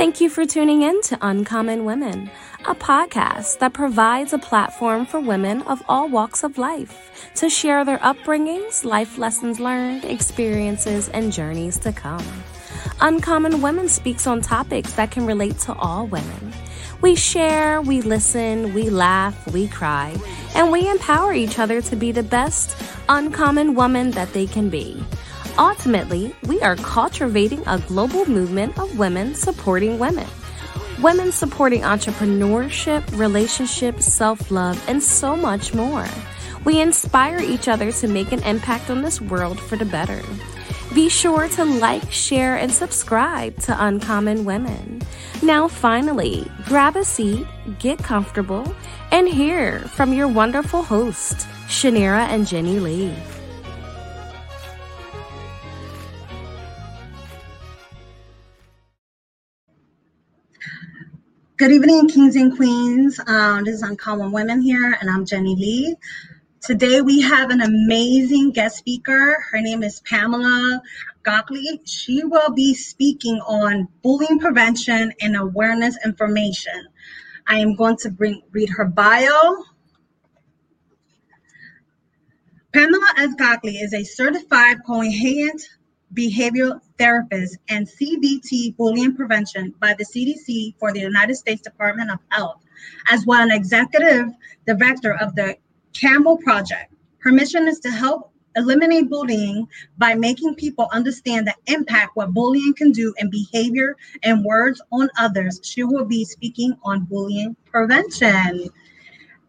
Thank you for tuning in to Uncommon Women, a podcast that provides a platform for women of all walks of life to share their upbringings, life lessons learned, experiences, and journeys to come. Uncommon Women speaks on topics that can relate to all women. We share, we listen, we laugh, we cry, and we empower each other to be the best uncommon woman that they can be. Ultimately, we are cultivating a global movement of women supporting women. Women supporting entrepreneurship, relationships, self love, and so much more. We inspire each other to make an impact on this world for the better. Be sure to like, share, and subscribe to Uncommon Women. Now, finally, grab a seat, get comfortable, and hear from your wonderful hosts, Shanira and Jenni Lee. Good evening, kings and queens. Um, this is Uncommon Women here, and I'm Jenni Lee. Today we have an amazing guest speaker. Her name is Pamela Gockley. She will be speaking on bullying prevention and awareness information. I am going to bring read her bio. Pamela S. Gockley is a certified cognitive behavioral therapist and CBT bullying prevention by the CDC for the United States Department of Health, as well as an executive director of the Camel Project. Her mission is to help eliminate bullying by making people understand the impact what bullying can do in behavior and words on others. She will be speaking on bullying prevention.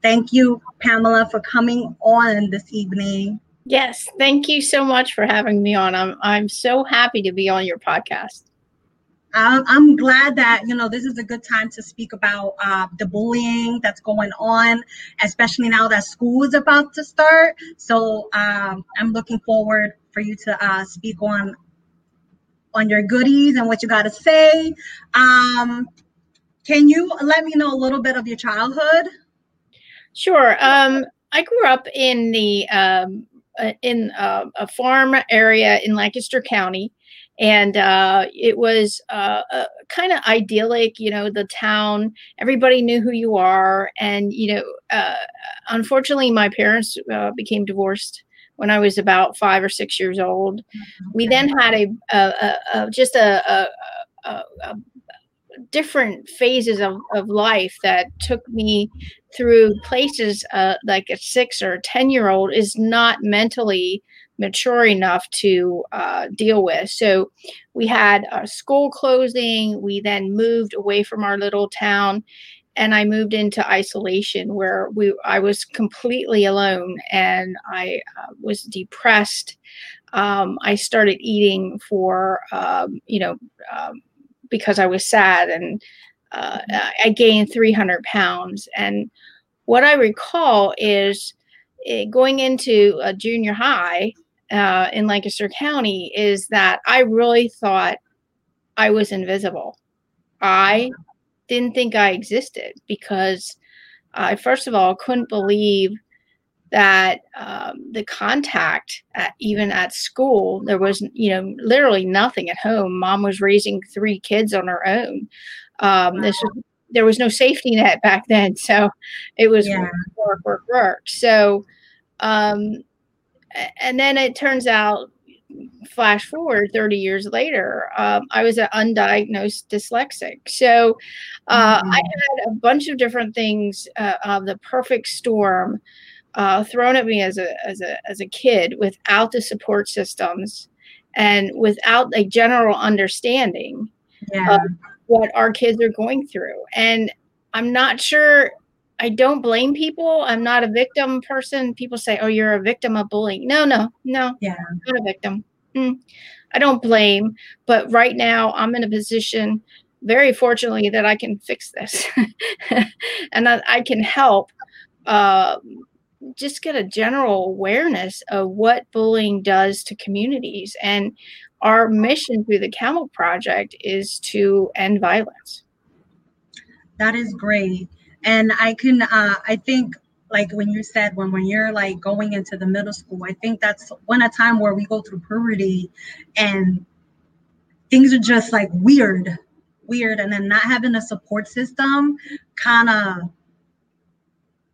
Thank you, Pamela, for coming on this evening. Yes, thank you so much for having me on. I'm I'm so happy to be on your podcast. Um, I'm glad that you know this is a good time to speak about uh, the bullying that's going on, especially now that school is about to start. So um, I'm looking forward for you to uh, speak on on your goodies and what you got to say. Um, can you let me know a little bit of your childhood? Sure. Um, I grew up in the um, in uh, a farm area in Lancaster County, and uh, it was uh, uh kind of idyllic. You know, the town, everybody knew who you are, and you know, uh, unfortunately, my parents became divorced when I was about five or six years old. Mm-hmm. We then had a, a, a, a just a, a, different phases of, of life that took me through places uh, like a six or a 10 year old is not mentally mature enough to uh, deal with. So we had a school closing. We then moved away from our little town and I moved into isolation where we I was completely alone and I uh, was depressed. Um, I started eating for um, you know um, because I was sad and uh, I gained 300 pounds. And what I recall is eh, going into a junior high uh, in Lancaster County is that I really thought I was invisible. I didn't think I existed because I, first of all, couldn't believe that um, the contact at, even at school there was you know literally nothing at home. Mom was raising three kids on her own. Um, this was, there was no safety net back then so it was yeah. work work work. So um, and then it turns out flash forward 30 years later um, i was an undiagnosed dyslexic. So uh, mm-hmm. i had a bunch of different things uh, of the perfect storm uh, thrown at me as a as a as a kid without the support systems and without a general understanding yeah. of what our kids are going through. And I'm not sure. I don't blame people. I'm not a victim person. People say, "Oh, you're a victim of bullying." No, no, no. Yeah, I'm not a victim. Mm. I don't blame, but right now I'm in a position, very fortunately, that I can fix this, and I, I can help uh, just get a general awareness of what bullying does to communities. And our mission through the Camel Project is to end violence. That is great. And I can, uh, I think, like when you said, when, when you're like going into the middle school, I think that's one a time where we go through puberty and things are just like weird weird and then not having a support system kind of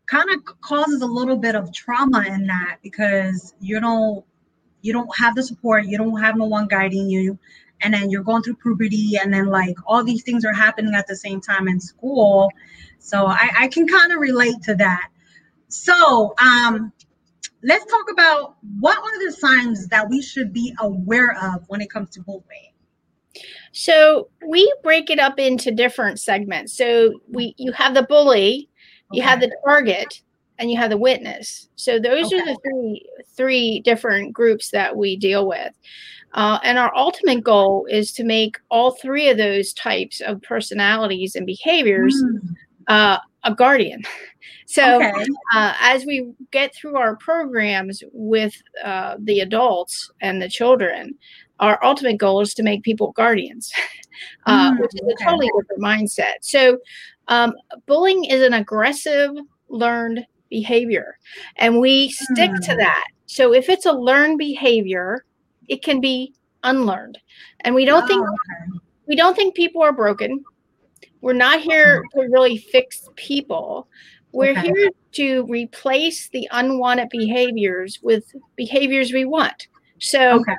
kind of causes a little bit of trauma in that because you don't you don't have the support you don't have no one guiding you and then you're going through puberty and then like all these things are happening at the same time in school. So i, I can kind of relate to that. So um let's talk about what are the signs that we should be aware of when it comes to bullying? So we break it up into different segments. So we you have the bully you have the target and you have the witness so those okay. are the three three different groups that we deal with uh, and our ultimate goal is to make all three of those types of personalities and behaviors mm. uh, a guardian so okay. uh, as we get through our programs with uh, the adults and the children our ultimate goal is to make people guardians mm, which is a totally different mindset so um, bullying is an aggressive learned behavior, and we stick mm. to that. So if it's a learned behavior, it can be unlearned, and we don't oh, think okay. we don't think people are broken. We're not here to really fix people. We're okay. here to replace the unwanted behaviors with behaviors we want. So okay.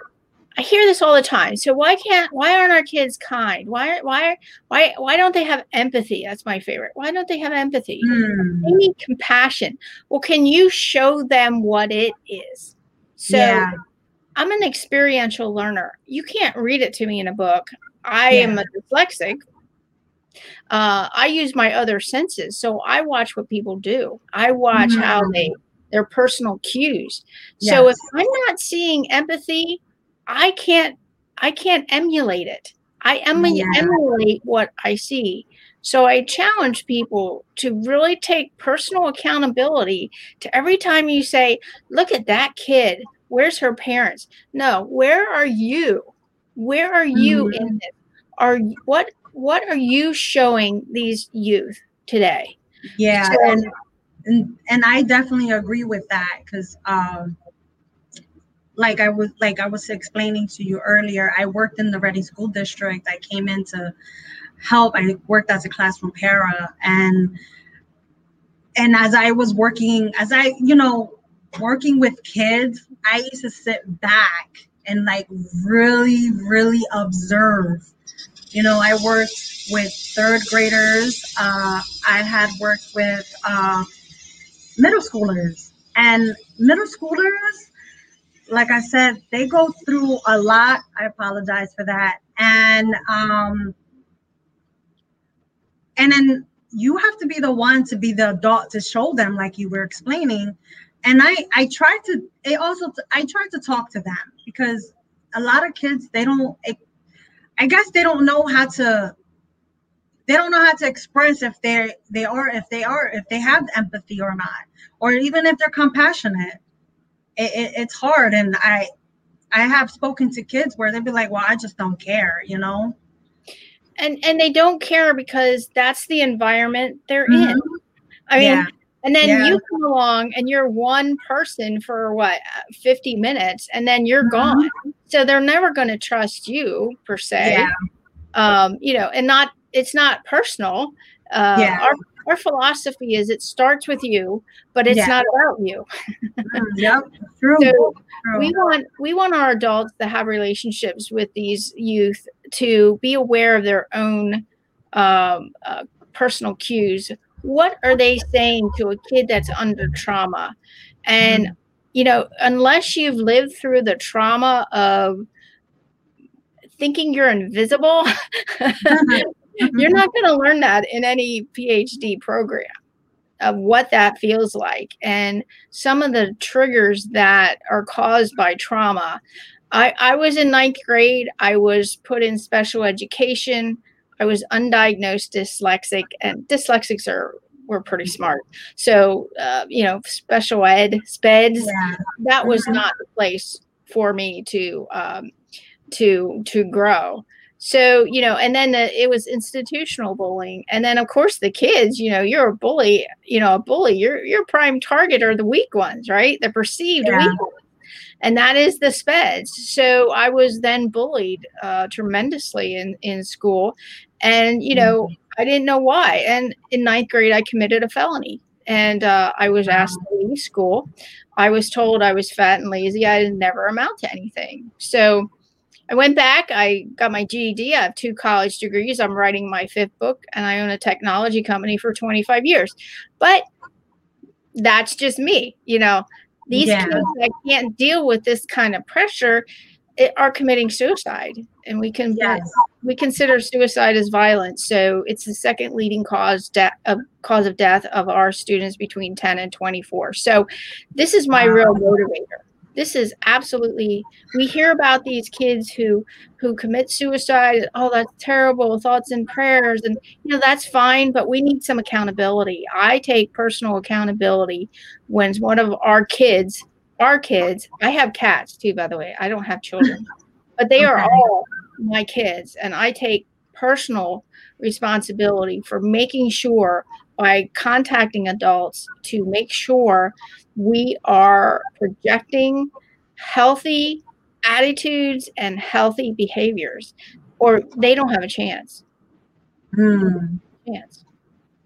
I hear this all the time. So why can't why aren't our kids kind? Why why why why don't they have empathy? That's my favorite. Why don't they have empathy? Mm. They need compassion. Well, can you show them what it is? So yeah. I'm an experiential learner. You can't read it to me in a book. I yeah. am a dyslexic. Uh, I use my other senses, so I watch what people do. I watch mm. how they their personal cues. Yes. So if I'm not seeing empathy, I can't I can't emulate it. I yeah. emulate what I see. So I challenge people to really take personal accountability to every time you say, look at that kid. Where's her parents? No, where are you? Where are you mm-hmm. in this? Are what what are you showing these youth today? Yeah, so, and, and and I definitely agree with that because um like I was like I was explaining to you earlier, I worked in the Reading School District. I came in to help. I worked as a classroom para and and as I was working, as I, you know, working with kids, I used to sit back and like really, really observe. You know, I worked with third graders. Uh, I had worked with uh, middle schoolers, and middle schoolers like I said, they go through a lot. I apologize for that. And um and then you have to be the one to be the adult to show them like you were explaining. And I I tried to it also I tried to talk to them because a lot of kids they don't I guess they don't know how to they don't know how to express if they they are if they are if they have empathy or not or even if they're compassionate it, it, it's hard and i i have spoken to kids where they'd be like well i just don't care you know and and they don't care because that's the environment they're mm-hmm. in i mean yeah. and then yeah. you come along and you're one person for what 50 minutes and then you're mm-hmm. gone so they're never going to trust you per se yeah. um you know and not it's not personal uh, yeah. our our philosophy is it starts with you, but it's yeah. not about you. Mm, yep, true. So true. we want we want our adults to have relationships with these youth to be aware of their own um, uh, personal cues. What are they saying to a kid that's under trauma? And mm you know, unless you've lived through the trauma of thinking you're invisible, You're not going to learn that in any PhD program of what that feels like and some of the triggers that are caused by trauma. I, I was in ninth grade. I was put in special education. I was undiagnosed dyslexic, and dyslexics are were pretty smart. So, uh, you know, special ed, SPEDS, yeah. that was mm-hmm. not the place for me to um, to to grow so you know and then the, it was institutional bullying and then of course the kids you know you're a bully you know a bully your your prime target are the weak ones right the perceived yeah. weak ones and that is the speds. So I was then bullied uh, tremendously in in school, and you know mm-hmm. I didn't know why. And in ninth grade, I committed a felony, and uh, I was asked to leave school. I was told I was fat and lazy. I didn't never amount to anything. So I went back. I got my GED. I have two college degrees. I'm writing my fifth book, and I own a technology company for 25 years. But that's just me. You know, these yeah. kids that can't deal with this kind of pressure it, are committing suicide, and we can yes. we consider suicide as violence. So it's the second leading cause de- of cause of death of our students between 10 and 24. So this is my wow. real motivator this is absolutely we hear about these kids who who commit suicide oh that's terrible thoughts and prayers and you know that's fine but we need some accountability i take personal accountability when one of our kids our kids i have cats too by the way i don't have children but they okay. are all my kids and i take personal responsibility for making sure by contacting adults to make sure we are projecting healthy attitudes and healthy behaviors, or they don't have a chance. Hmm. Chance.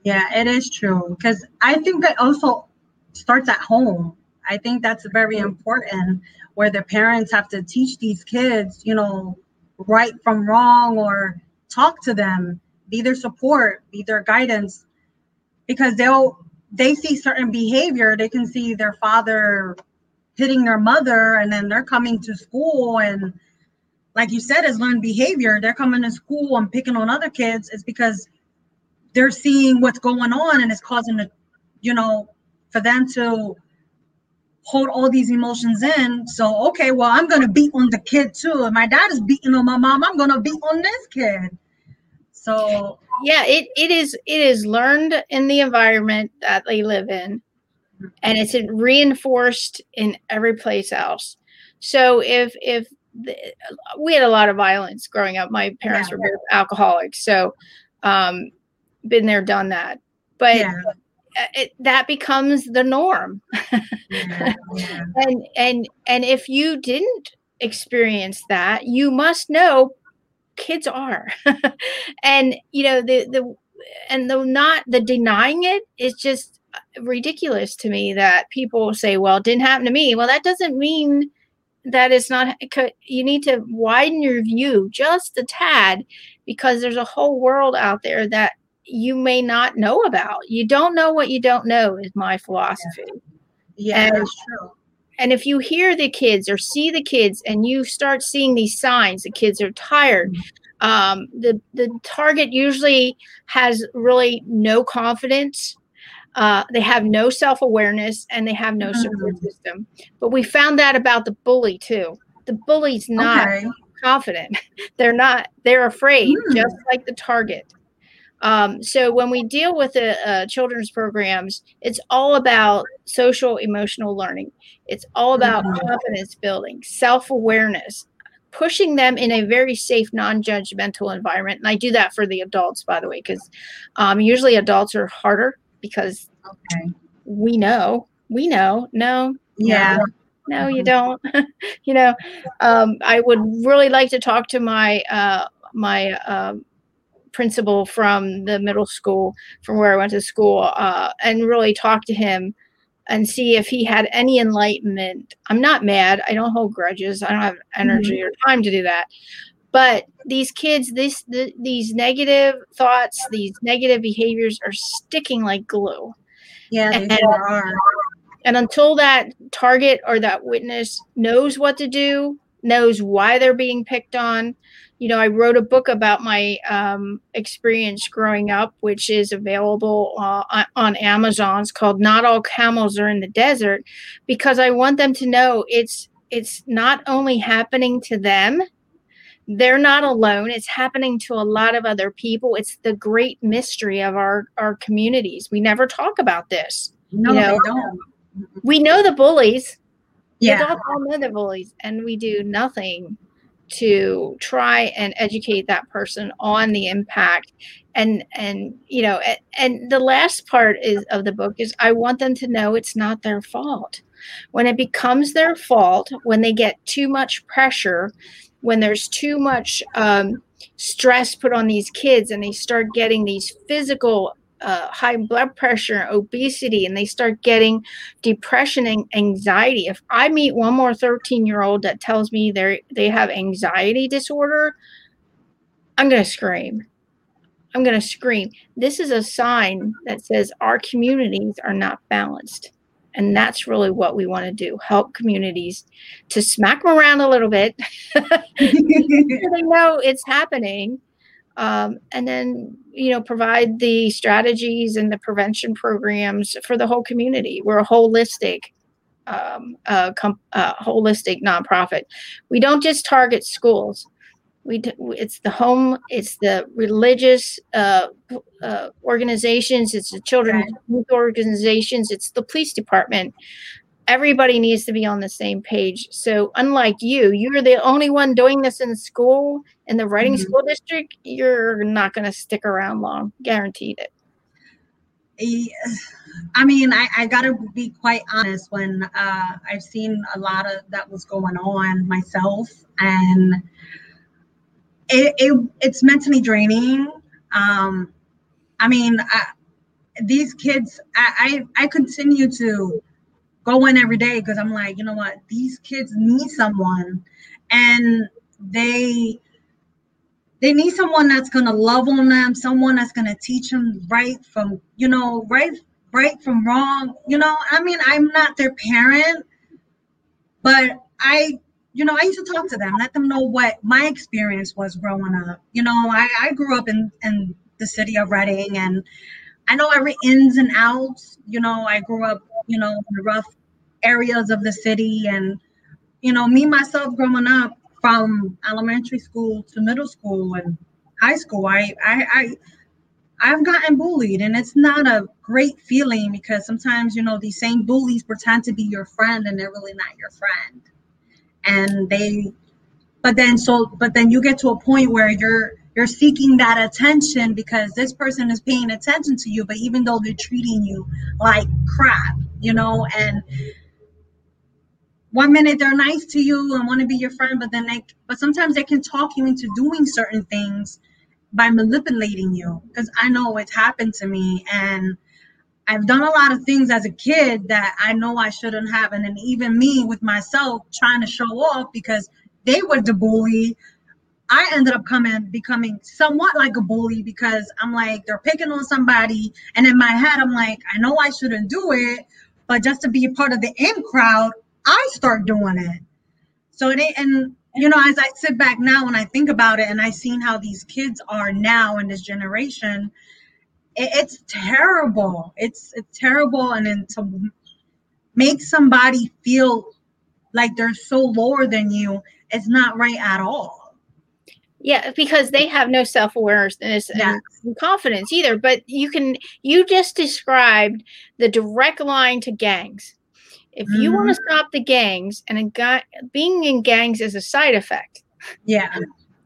Yeah, it is true because I think that also starts at home. I think that's very important where the parents have to teach these kids, you know, right from wrong or talk to them, be their support, be their guidance because they'll they see certain behavior. They can see their father hitting their mother and then they're coming to school. And like you said is learned behavior. They're coming to school and picking on other kids. Is because they're seeing what's going on and it's causing the you know for them to hold all these emotions in. So okay well i'm gonna beat on the kid too. My dad is beating on my mom. I'm gonna beat on this kid so yeah, it, it is it is learned in the environment that they live in, and it's reinforced in every place else. So if if the, we had a lot of violence growing up, my parents yeah. were both alcoholics, so um, been there, done that. But yeah. it, that becomes the norm, yeah. and and and if you didn't experience that, you must know kids are. And you know the the and the not the denying it is just uh, ridiculous to me that people say well it didn't happen to me. Well that doesn't mean that it's not you need to widen your view just a tad because there's a whole world out there that you may not know about. You don't know what you don't know is my philosophy. Yeah, yeah that's true and if you hear the kids or see the kids and you start seeing these signs, the kids are tired. Mm-hmm. Um, the the target usually has really no confidence. Uh, they have no self awareness and they have no mm-hmm. support system. But we found that about the bully too. The bully's not okay. confident. They're not. They're afraid, mm. just like the target. Um, so when we deal with the uh, children's programs, it's all about social emotional learning. It's all about mm-hmm. confidence building, self awareness, pushing them in a very safe, non judgmental environment. And I do that for the adults, by the way, because um, usually adults are harder because okay. we know, we know, no, yeah. No, no you mm-hmm. don't. you know, um, I would really like to talk to my uh, my um, principal from the middle school from where I went to school uh, and really talk to him and see if he had any enlightenment. I'm not mad. I don't hold grudges. I don't have energy mm-hmm. or time to do that. But these kids, this the, these negative thoughts, these negative behaviors are sticking like glue. Yeah, and, are. And until that target or that witness knows what to do, knows why they're being picked on, you know, I wrote a book about my um, experience growing up, which is available uh, on Amazon. It's called "Not All Camels Are in the Desert," because I want them to know it's it's not only happening to them. They're not alone. It's happening to a lot of other people. It's the great mystery of our our communities. We never talk about this. No, you know? don't. We know the bullies. Yeah, we all know the bullies, and we do nothing to try and educate that person on the impact. And and you know and, and the last part is of the book is i want them to know it's not their fault. When it becomes their fault when they get too much pressure when there's too much um, stress put on these kids and they start getting these physical uh, high blood pressure, obesity, and they start getting depression and anxiety. If I meet one more 13 year old that tells me they they have anxiety disorder, I'm going to scream. I'm going to scream. This is a sign that says our communities are not balanced. And that's really what we want to do help communities to smack them around a little bit. so they know it's happening. Um, and then, you know, provide the strategies and the prevention programs for the whole community. We're a holistic um, uh, com- uh, holistic nonprofit. We don't just target schools. We it's the home it's the religious uh, uh, organizations it's the children's youth organizations it's the police department. Everybody needs to be on the same page. So unlike you you're the only one doing this in school in the Reading mm-hmm. school district you're not going to stick around long guaranteed it I mean, I, I gotta be quite honest. When uh, I've seen a lot of that was going on myself, and it, it it's mentally draining. Um, I mean, I, these kids, I, I I continue to go in every day because I'm like, you know what, these kids need someone, and they they need someone that's gonna love on them, someone that's gonna teach them right from you know right right from wrong. You know, I mean, I'm not their parent, but I you know, I used to talk to them, let them know what my experience was growing up. You know, I, I grew up in, in the city of Reading and I know every ins and outs. You know, I grew up, you know, in the rough areas of the city. And, you know, me myself growing up from elementary school to middle school and high school, I, I, I I've gotten bullied and it's not a great feeling because sometimes, you know, these same bullies pretend to be your friend and they're really not your friend. And they but then so but then you get to a point where you're you're seeking that attention because this person is paying attention to you but even though they're treating you like crap you know and one minute they're nice to you and want to be your friend but then they but sometimes they can talk you into doing certain things by manipulating you because i know it's happened to me and I've done a lot of things as a kid that I know I shouldn't have. And then even me with myself trying to show off because they were the bully. I ended up coming becoming somewhat like a bully because I'm like, they're picking on somebody. And in my head, I'm like, I know I shouldn't do it, but just to be a part of the in crowd, I start doing it. So they and you know, as I sit back now and I think about it and I seen how these kids are now in this generation, it, it's terrible. It's it's terrible, and then to make somebody feel like they're so lower than you it's not right at all. Yeah, because they have no self awareness yes. and confidence either. But you can, you just described the direct line to gangs. If mm-hmm. you want to stop the gangs, and a guy being in gangs is a side effect. Yeah.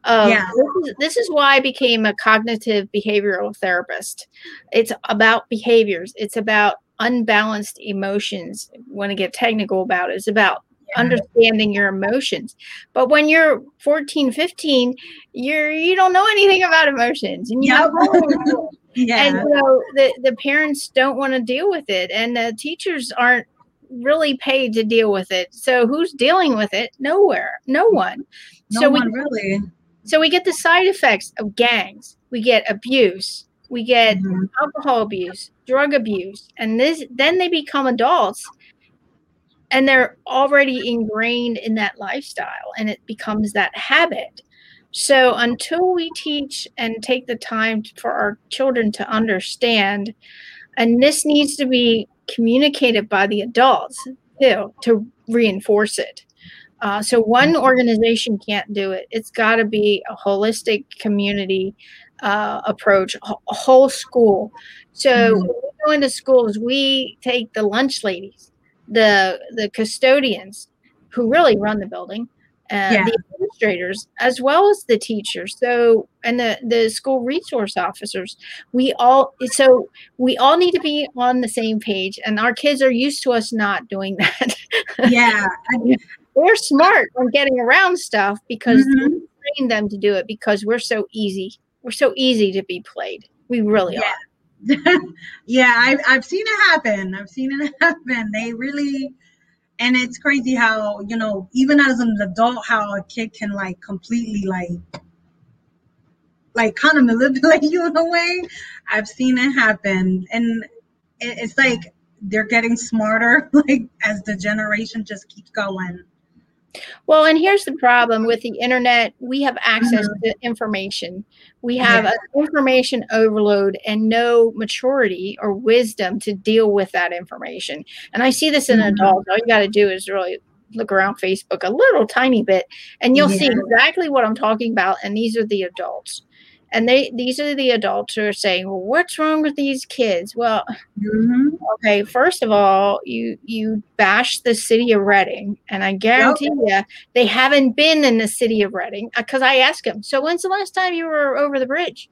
Um, yeah. This is, this is why I became a cognitive behavioral therapist. It's about behaviors. It's about unbalanced emotions. Want to get technical about it. It's about yeah. understanding your emotions. But when you're 14, 15, you're you don't know anything about emotions, and you yep. yeah. And so the the parents don't want to deal with it, and the teachers aren't really paid to deal with it. So who's dealing with it? Nowhere. No one. No so one we, really. So we get the side effects of gangs. We get abuse. We get mm-hmm. alcohol abuse, drug abuse, and this then they become adults and they're already ingrained in that lifestyle and it becomes that habit. So until we teach and take the time for our children to understand and this needs to be communicated by the adults too to reinforce it uh, so one organization can't do it. It's got to be a holistic community uh, approach, a whole school. So mm-hmm. when we go into schools, we take the lunch ladies, the the custodians who really run the building, uh, yeah. the administrators as well as the teachers. So and the the school resource officers we all so we all need to be on the same page and our kids are used to us not doing that. Yeah we're smart on getting around stuff because mm-hmm. we train them to do it because we're so easy we're so easy to be played. We really yeah. are. Yeah I've, i've seen it happen. I've seen it happen. They really and it's crazy how you know even as an adult how a kid can like completely like like kind of manipulate you in a way. I've seen it happen. And it's like they're getting smarter like as the generation just keeps going well, and here's the problem with the internet we have access mm-hmm. to information. We have yeah. information overload and no maturity or wisdom to deal with that information. And I see this in mm-hmm. adults. All you got to do is really look around Facebook a little tiny bit and you'll yeah. see exactly what I'm talking about. And these are the adults and they these are the adults who are saying well what's wrong with these kids well mm-hmm. okay first of all you you bash the city of reading and i guarantee yep. you they haven't been in the city of reading because uh, i asked them so when's the last time you were over the bridge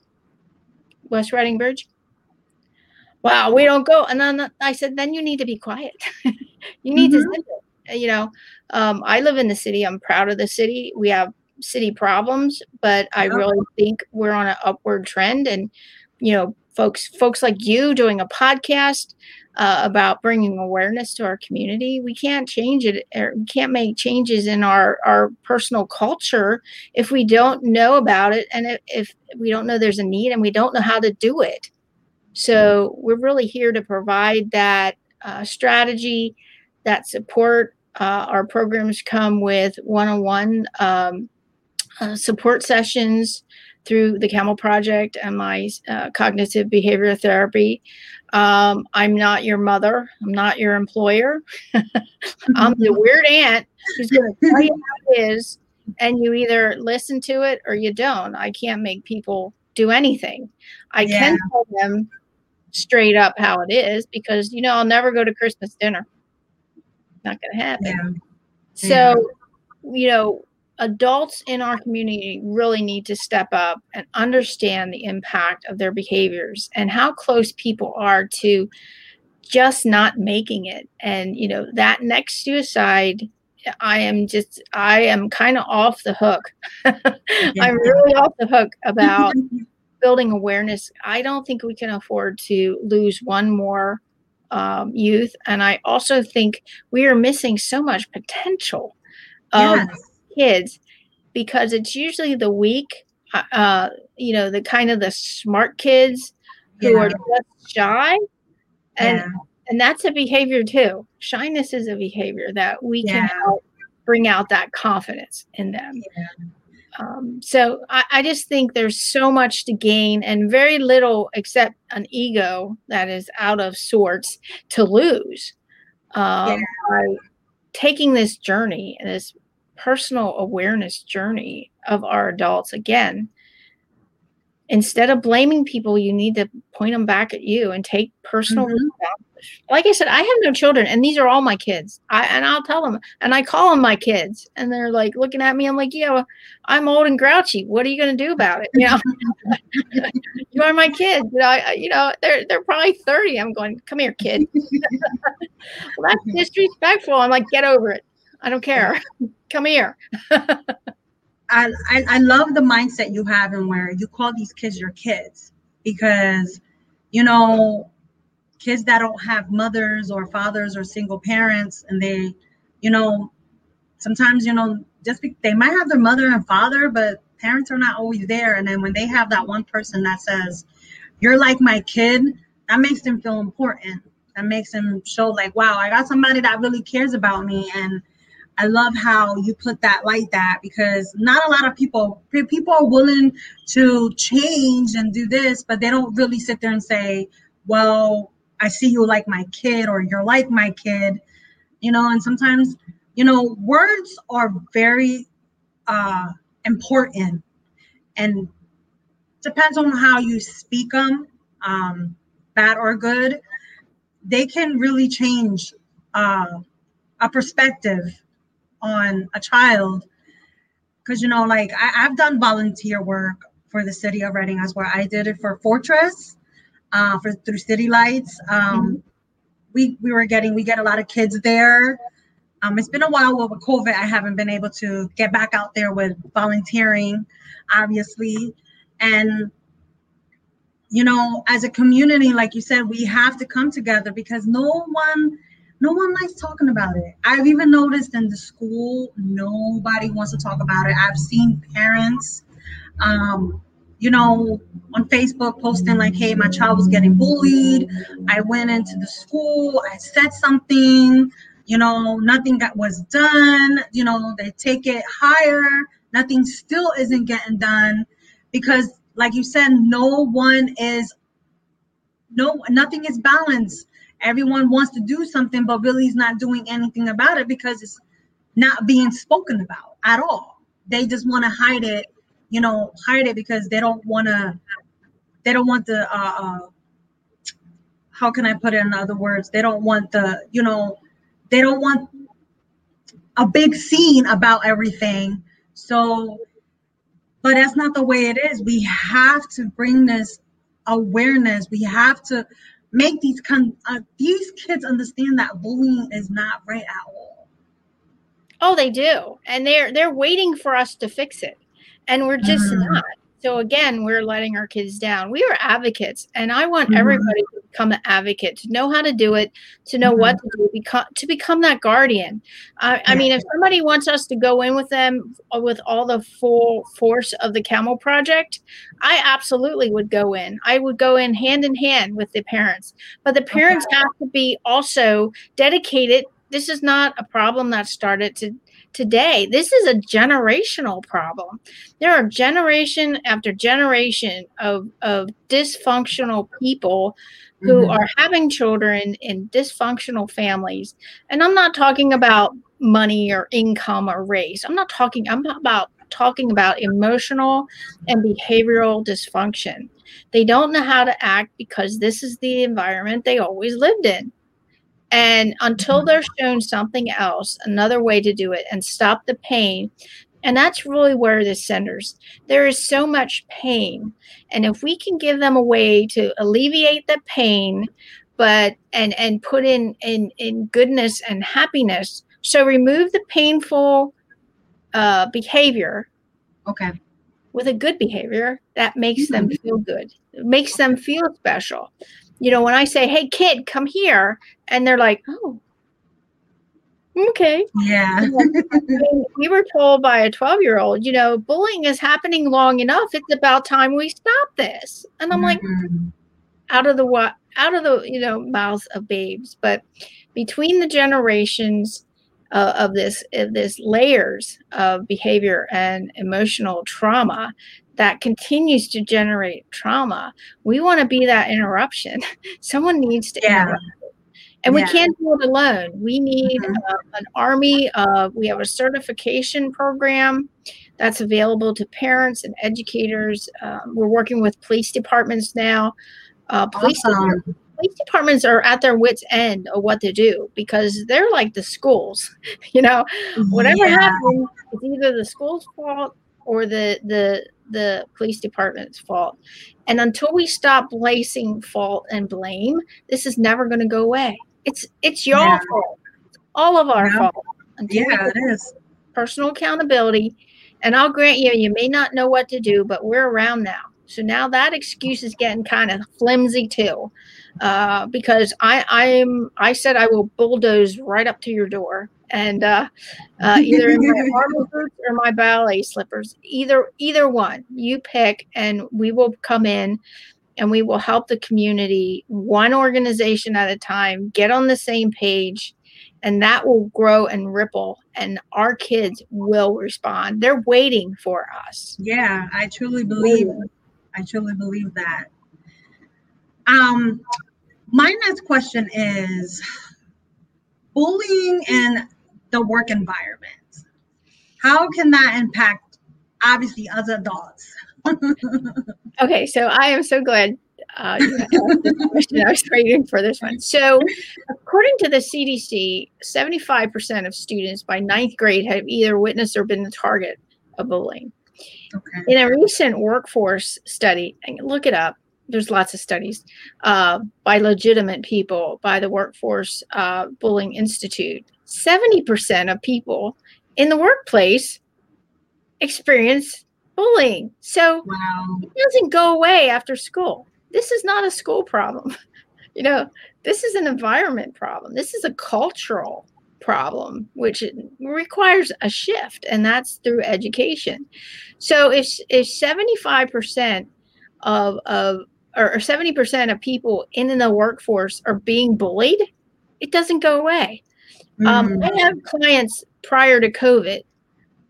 west reading bridge wow we don't go and then i said then you need to be quiet you need mm-hmm. to you know um, i live in the city i'm proud of the city we have city problems, but I really think we're on an upward trend. And you know, folks, folks like you doing a podcast uh, about bringing awareness to our community, we can't change it. Or we can't make changes in our our personal culture if we don't know about it, and if, if we don't know there's a need, and we don't know how to do it. So we're really here to provide that uh, strategy, that support. Uh, our programs come with one-on-one um, uh, support sessions through the Camel Project and my uh, cognitive behavior therapy. Um, I'm not your mother. I'm not your employer. I'm the weird aunt who's going to tell you how it is, and you either listen to it or you don't. I can't make people do anything. I yeah. can tell them straight up how it is because you know I'll never go to Christmas dinner. Not going to happen. Yeah. So, yeah. you know, adults in our community really need to step up and understand the impact of their behaviors and how close people are to just not making it. And you know that next suicide i am just i am kind of off the hook. I'm really off the hook about building awareness. I don't think we can afford to lose one more um, youth and i also think we are missing so much potential yes kids because it's usually the weak, uh, you know, the kind of the smart kids who yeah. are just shy, and yeah. and that's a behavior too. Shyness is a behavior that we yeah. can help bring out that confidence in them. Um, so I, I, just think there's so much to gain and very little except an ego that is out of sorts to lose um, by taking this journey and this personal awareness journey of our adults again. Instead of blaming people you need to point them back at you and take personal mm-hmm. like i said i have no children and these are all my kids. I and i'll tell them and i call them my kids and they're like looking at me. I'm like yeah well, i'm old and grouchy. What are you going to do about it? You know? You are my kids. I, you know they're they're probably 30 i'm going come here kid. Well that's disrespectful. I'm like get over it I don't care. Come here. I, I, I love the mindset you have and where you call these kids your kids because you know kids that don't have mothers or fathers or single parents and they you know sometimes you know just be, they might have their mother and father but parents are not always there and then when they have that one person that says you're like my kid that makes them feel important that makes them show like wow i got somebody that really cares about me and I love how you put that like that because not a lot of people people are willing to change and do this, but they don't really sit there and say, "Well, I see you like my kid," or "You're like my kid," you know. And sometimes, you know, words are very uh, important, and depends on how you speak them, um, bad or good. They can really change uh, a perspective on a child because you know, like I, I've done volunteer work for the city of Reading as well. I did it for Fortress, uh, for through City Lights. Um, mm-hmm. We we were getting we get a lot of kids there. Um, it's been a while with COVID. I haven't been able to get back out there with volunteering, obviously, and you know, as a community, like you said, we have to come together because no one no one likes talking about it. I've even noticed in the school, nobody wants to talk about it. I've seen parents, um, you know, on Facebook posting like, hey, my child was getting bullied. I went into the school, I said something, you know, nothing got was done. You know, they take it higher, nothing still isn't getting done because, like you said, no one is no nothing is balanced everyone wants to do something, but really is not doing anything about it because it's not being spoken about at all. They just want to hide it, you know, hide it because they don't want to. They don't want the. Uh, uh, how can I put it in other words? They don't want the, you know, they don't want a big scene about everything. So, but that's not the way it is. We have to bring this awareness. We have to make these con- uh, these kids understand that bullying is not right at all. Oh, they do, and they're they're waiting for us to fix it, and we're just mm. not. So again, we're letting our kids down. We are advocates, and I want mm-hmm. everybody become an advocate, to know how to do it, to know mm-hmm. what to do, become to become that guardian. Uh, I mean, if somebody wants us to go in with them uh, with all the full force of the Camel Project, I absolutely would go in. I would go in hand in hand with the parents, but the parents okay. have to be also dedicated. This is not a problem that started to today. This is a generational problem. There are generation after generation of, of dysfunctional people who mm-hmm. are having children in dysfunctional families. And I'm not talking about money or income or race. I'm not talking, I'm about talking about emotional and behavioral dysfunction. They don't know how to act because this is the environment they always lived in. And until mm-hmm. they're shown something else, another way to do it and stop the pain, and that's really where this centers. There is so much pain. And if we can give them a way to alleviate the pain, but and and put in in in goodness and happiness. So remove the painful uh, behavior. Okay. With a good behavior that makes mm-hmm. them feel good, it makes them feel special you know, when I say, "Hey, kid, come here," and they're like, "Oh, okay." Yeah. we were told by a twelve-year-old, you know, bullying is happening long enough. It's about time we stop this. And I'm mm-hmm. like, out of the what? Out of the you know mouths of babes, but between the generations uh, of this of this layers of behavior and emotional trauma that continues to generate trauma, we want to be that interruption. Someone needs to yeah. interrupt. And yeah. we can't do it alone. We need mm-hmm. uh, an army. Of, we have a certification program that's available to parents and educators. Um, we're working with police departments now. Uh, police, awesome. police departments are at their wits' end of what to do because they're like the schools. You know, whatever yeah. happens, it's either the school's fault or the the the police department's fault. And until we stop placing fault and blame, this is never going to go away. It's it's your yeah. fault. It's all of our yeah. fault. yeah, it is. Personal accountability. And I'll grant you, you may not know what to do, but we're around now. So now that excuse is getting kind of flimsy too, uh, because I I'm I said I will bulldoze right up to your door and uh, uh, either in my armor boots or my ballet slippers. Either either one. You pick, and we will come in and we will help the community one organization at a time get on the same page and that will grow and ripple and our kids will respond. They're waiting for us. Yeah i truly believe i truly believe that. Um my next question is bullying and the work environment. How can that impact, obviously, us adults? okay, so I am so glad uh. I was waiting for this one. So, according to the CDC, 75% of students by ninth grade have either witnessed or been the target of bullying. Okay. In a recent workforce study, look it up. There's lots of studies uh, by legitimate people, by the Workforce uh, Bullying Institute. 70% of people in the workplace experience bullying. So Wow. it doesn't go away after school. This is not a school problem. you know, this is an environment problem. This is a cultural problem, which requires a shift, and that's through education. So if if 75% of of or 70% of people in the workforce are being bullied, it doesn't go away. Um, Mhm. I have clients prior to COVID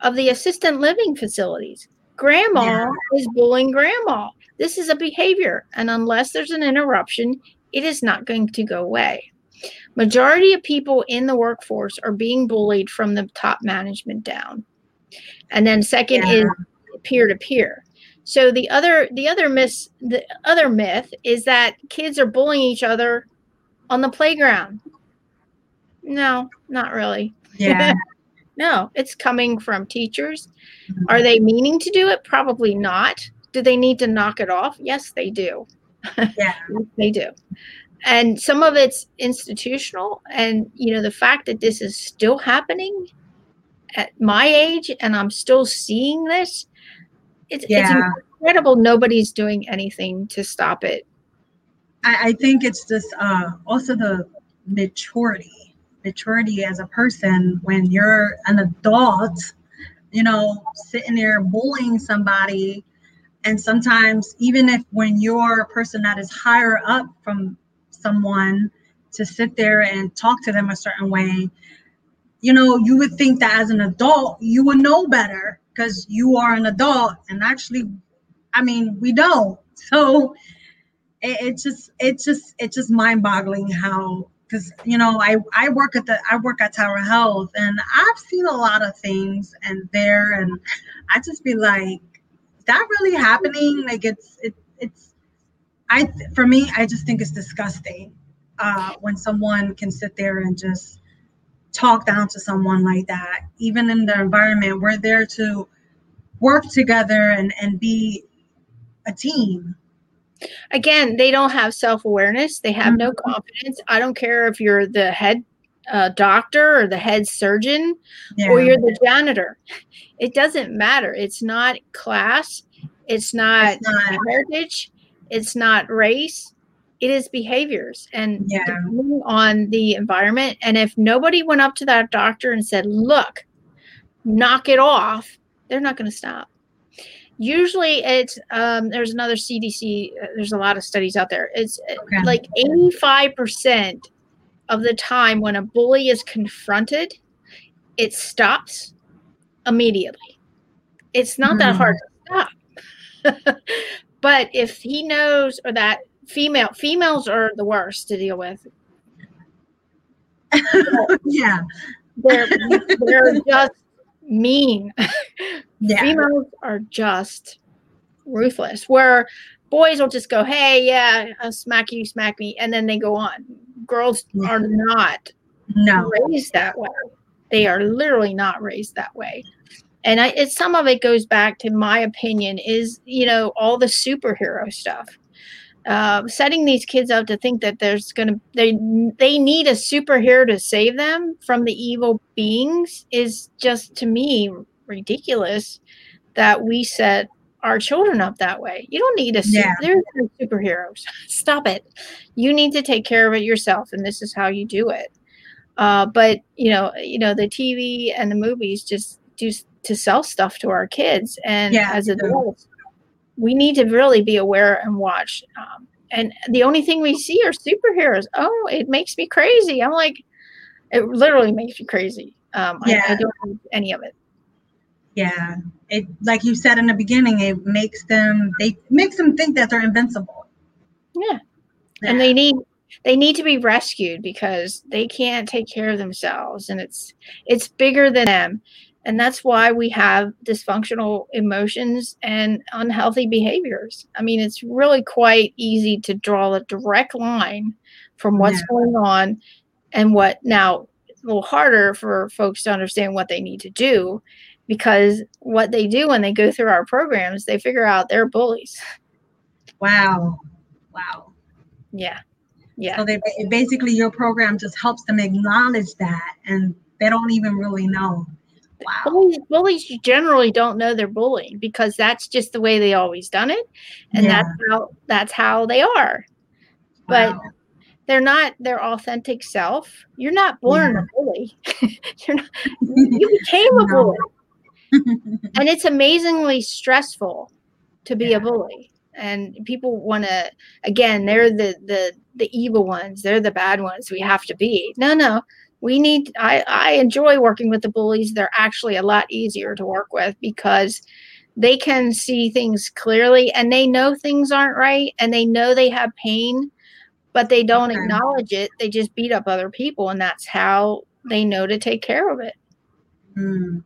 of the assistant living facilities. Grandma Yeah. is bullying grandma. This is a behavior, and unless there's an interruption, it is not going to go away. Majority of people in the workforce are being bullied from the top management down. And then second Yeah. is peer to peer. So the other the other myth the other myth is that kids are bullying each other on the playground. No, not really. Yeah. No, it's coming from teachers. Are they meaning to do it? Probably not. Do they need to knock it off? Yes, they do. Yeah. They do. And some of it's institutional. And, you know, the fact that this is still happening at my age and I'm still seeing this, it's, it's incredible. Nobody's doing anything to stop it. I, I think it's just uh, also the maturity, maturity as a person when you're an adult, you know, sitting there bullying somebody. And sometimes, even if when you're a person that is higher up from someone to sit there and talk to them a certain way, you know, you would think that as an adult, you would know better because you are an adult. And actually, I mean, we don't. So, it, it's just it's just it's just mind-boggling how because you know I I work at the I work at Tower Health and I've seen a lot of things and there and I just be like is that really happening? Like it's it, it's I for me I just think it's disgusting uh, when someone can sit there and just talk down to someone like that even in the environment we're there to work together and and be a team again they don't have self-awareness. They have no Mhm. confidence. I don't care if you're the head uh, doctor or the head surgeon yeah. or you're the janitor. It doesn't matter. It's not class. It's not It's not- heritage. It's not race. It is behaviors and Yeah. depending on the environment. And if nobody went up to that doctor and said look knock it off they're not going to stop usually it's um, there's another cdc uh, there's a lot of studies out there. It's uh, Okay. like 85% of the time when a bully is confronted it stops immediately. It's not that Hmm. hard to stop. But if he knows or that female females are the worst to deal with. Yeah. They're they're just mean. Yeah. Females are just ruthless where boys will just go hey yeah i'll smack you smack me and then they go on. Girls Yeah. are not no. raised that way. They are literally not raised that way. And I, it's some of it goes back to my opinion is you know all the superhero stuff uh, setting these kids up to think that there's gonna they they need a superhero to save them from the evil beings is just to me ridiculous that we set our children up that way. You don't need a Yeah. there's no superheroes. Stop it. You need to take care of it yourself, and this is how you do it. Uh, but you know, you know, the TV and the movies just do to sell stuff to our kids, and Yeah, as adults, we need to really be aware and watch. Um, and the only thing we see are superheroes. Oh, it makes me crazy. I'm like, it literally makes me crazy. Um, I, I Yeah. don't any of it. yeah it like you said in the beginning it makes them they makes them think that they're invincible Yeah. and they need they need to be rescued because they can't take care of themselves and it's it's bigger than them and that's why we have dysfunctional emotions and unhealthy behaviors i mean it's really quite easy to draw a direct line from what's Yeah. going on and what now it's a little harder for folks to understand what they need to do because what they do when they go through our programs, they figure out they're bullies. Wow. Wow. Yeah. Yeah. So they basically your program just helps them acknowledge that and they don't even really know. Wow. Bullies, bullies generally don't know they're bullying because that's just the way they always done it. And yeah. that's how that's how they are. But wow. they're not their authentic self. You're not born yeah. a bully. You're not, you became a bully. and it's amazingly stressful to be yeah. a bully and people want to again they're the the the evil ones they're the bad ones we have to be no no we need i i enjoy working with the bullies. They're actually a lot easier to work with because they can see things clearly and they know things aren't right and they know they have pain but they don't okay. acknowledge it. They just beat up other people and that's how they know to take care of it. Mm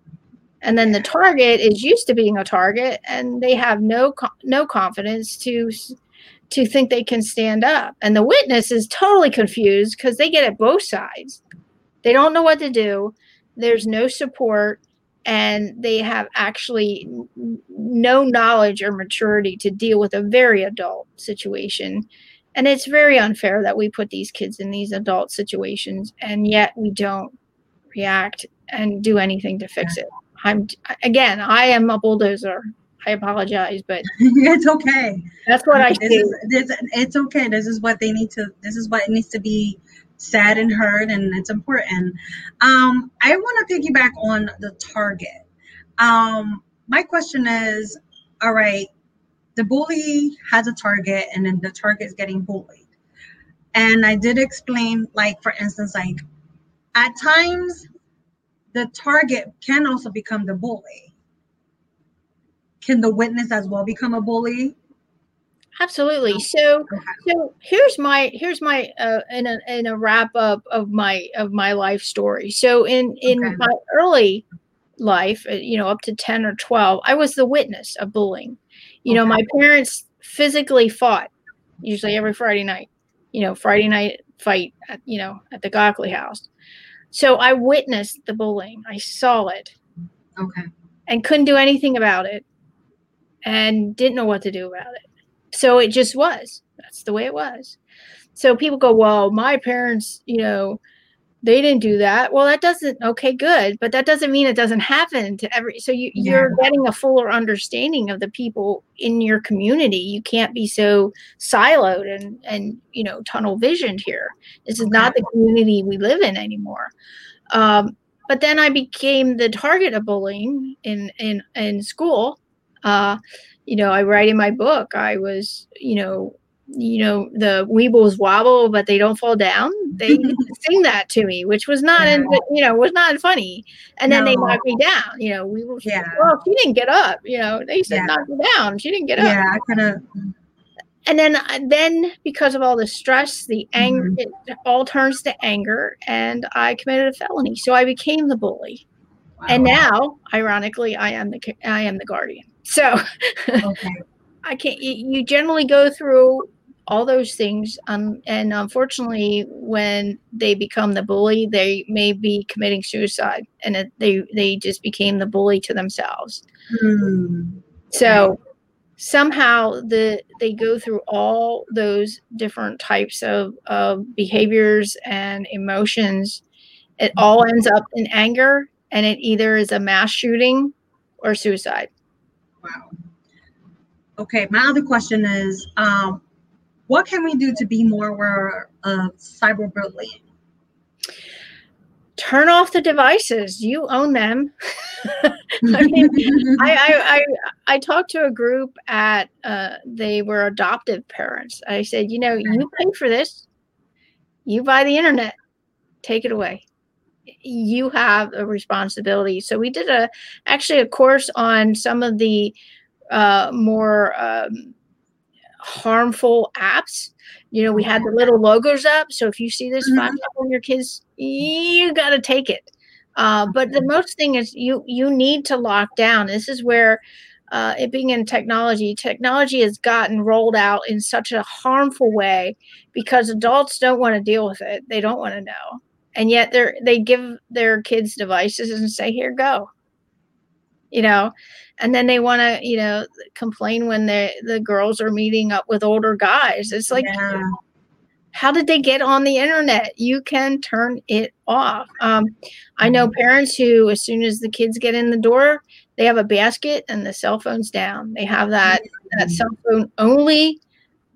and then the target is used to being a target and they have no no confidence to to think they can stand up. And the witness is totally confused because they get at both sides they don't know what to do there's no support and they have actually no knowledge or maturity to deal with a very adult situation and it's very unfair that we put these kids in these adult situations and yet we don't react and do anything to fix it I'm again, I am a bulldozer. I apologize, but it's okay. That's what I this Is, this, it's okay. This is what they need to. This is what needs to be said and heard, and it's important. Um, I want to piggyback on the target. Um, my question is, all right, the bully has a target, and then the target is getting bullied. And I did explain, like for instance, like at times the target can also become the bully. Can the witness as well become a bully? Absolutely. So, so here's my here's my uh, in a in a wrap up of my of my life story. So in in okay. my early life, uh, you know, up to ten or twelve, I was the witness of bullying. You okay. know, my parents physically fought, usually every Friday night. You know, Friday night fight, at, you know, at the Gockley house. So I witnessed the bullying. I saw it. Okay. And couldn't do anything about it and didn't know what to do about it. So it just was. That's the way it was. So people go, well, my parents, you know, they didn't do that well that doesn't okay good but that doesn't mean it doesn't happen to every so you, yeah. you're getting a fuller understanding of the people in your community you can't be so siloed and and you know tunnel visioned here this is okay. not the community we live in anymore um, but then i became the target of bullying in in in school uh, you know i write in my book i was you know you know the weebles wobble but they don't fall down they sing that to me which was not yeah. in, you know was not funny and then they knocked me down you know we were yeah well she didn't get up you know they said yeah. knock her down she didn't get up yeah i kind of and then uh, then because of all the stress the anger mm-hmm. it all turns to anger and i committed a felony so i became the bully wow. and now ironically i am the i am the guardian so okay. I can't. You generally go through all those things. Um, and unfortunately, when they become the bully, they may be committing suicide, and it, they they just became the bully to themselves. Mm. So somehow the they go through all those different types of, of behaviors and emotions. It all ends up in anger, and it either is a mass shooting or suicide. Okay, my other question is um, what can we do to be more aware of cyberbullying? Turn off the devices. You own them. I mean, I, I, I, I, talked to a group at, uh, they were adoptive parents. I said, you know, you pay for this. You buy the internet. Take it away you have a responsibility. So we did a actually a course on some of the uh, more um, harmful apps. You know, we had the little logos up. So if you see this mm-hmm. on your kids, you got to take it. Uh, but the most thing is you you need to lock down. This is where uh, it being in technology, technology has gotten rolled out in such a harmful way because adults don't want to deal with it. They don't want to know, and yet they're they give their kids devices and say, "Here, go." You know, and then they want to, you know, complain when the the girls are meeting up with older guys. It's like, yeah. how did they get on the internet? You can turn it off. Um, I know mm-hmm. parents who, as soon as the kids get in the door, they have a basket and the cell phone's down. They have that that mm-hmm. cell phone only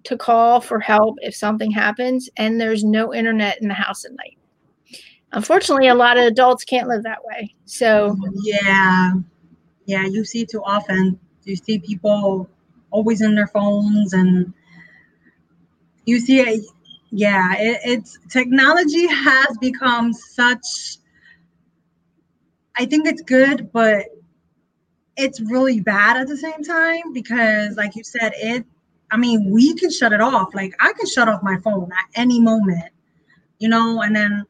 to call for help if something happens, and there's no internet in the house at night. Unfortunately, a lot of adults can't live that way. So yeah, yeah, you see too often. You see people always in their phones, and you see it. Yeah, it, it's technology has become such. I think it's good, but it's really bad at the same time because, like you said, it. I mean, we can shut it off. Like I can shut off my phone at any moment, you know, and then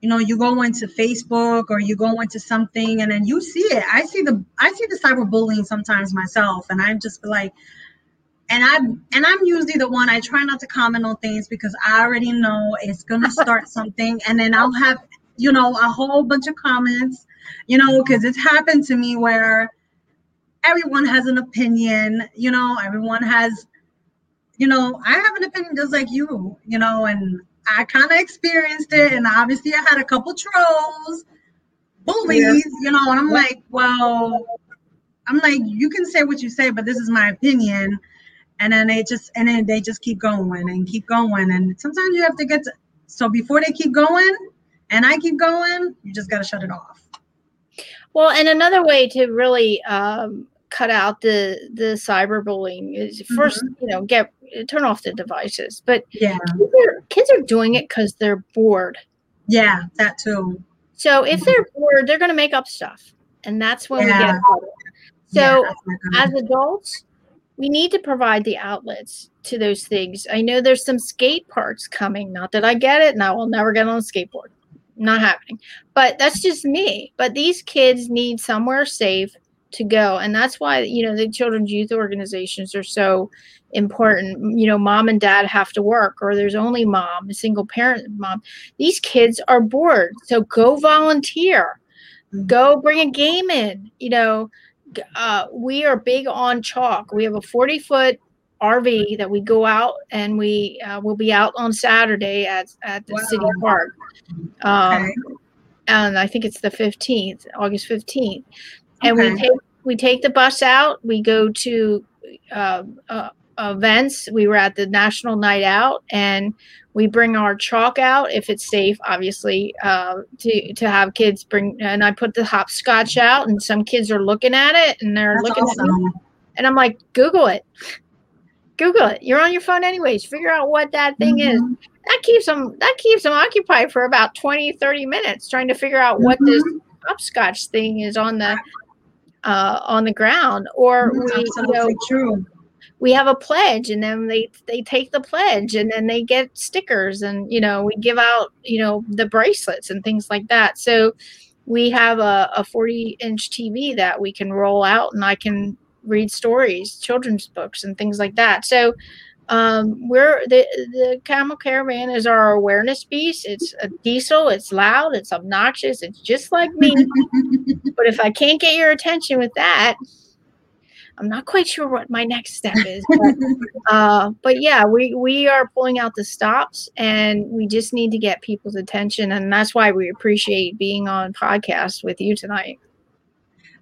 you know you go into facebook or you go into something and then you see it. I see the i see the cyberbullying sometimes myself and i'm just like and i'm and i'm usually the one i try not to comment on things because i already know it's gonna start something and then i'll have you know a whole bunch of comments you know because it's happened to me where everyone has an opinion you know everyone has you know i have an opinion just like you you know and I kind of experienced it, and obviously I had a couple trolls, bullies, yeah. you know, and I'm like, well, I'm like, you can say what you say, but this is my opinion. And then they just and then they just keep going and keep going. And sometimes you have to get to so before they keep going and I keep going, you just gotta shut it off. Well, and another way to really um, cut out the the cyberbullying is 1st mm-hmm. you know get turn off the devices but yeah. kids are, kids are doing it because they're bored. Yeah that too. So if they're bored they're going to make up stuff and that's when yeah. we get bored. so yeah, as adults we need to provide the outlets to those things. I know there's some skate parks coming not that i get it and i will never get on a skateboard. Not happening. But that's just me. But these kids need somewhere safe to go. And that's why you know the children's youth organizations are so important. You know mom and dad have to work or there's only mom a single parent mom. These kids are bored. So go volunteer. Mm-hmm. go bring a game in. You know uh, we are big on chalk. We have a 40 foot rv that we go out and we uh, will be out on saturday at, at the wow. city park. Um, okay. and i think it's the 15th august 15th and okay. we take we take the bus out. We go to uh, uh, events. We were at the National Night Out, and we bring our chalk out if it's safe, obviously, uh, to to have kids bring. And I put the hopscotch out, and some kids are looking at it, and they're That's looking awesome. at me, and I'm like, Google it. Google it. You're on your phone anyways. Figure out what that thing mm-hmm. is. That keeps them that keeps them occupied for about 20, 30 minutes trying to figure out mm-hmm. what this mm-hmm. hopscotch thing is on the uh, on the ground, or we, you know, true. we have a pledge, and then they they take the pledge, and then they get stickers, and you know we give out you know the bracelets and things like that. So we have a, a 40 inch TV that we can roll out, and I can read stories, children's books, and things like that. So um, we're the the camel caravan is our awareness piece. It's a diesel. It's loud. It's obnoxious. It's just like me. but if I can't get your attention with that, I'm not quite sure what my next step is. But, uh, but yeah, we we are pulling out the stops, and we just need to get people's attention, and that's why we appreciate being on podcast with you tonight.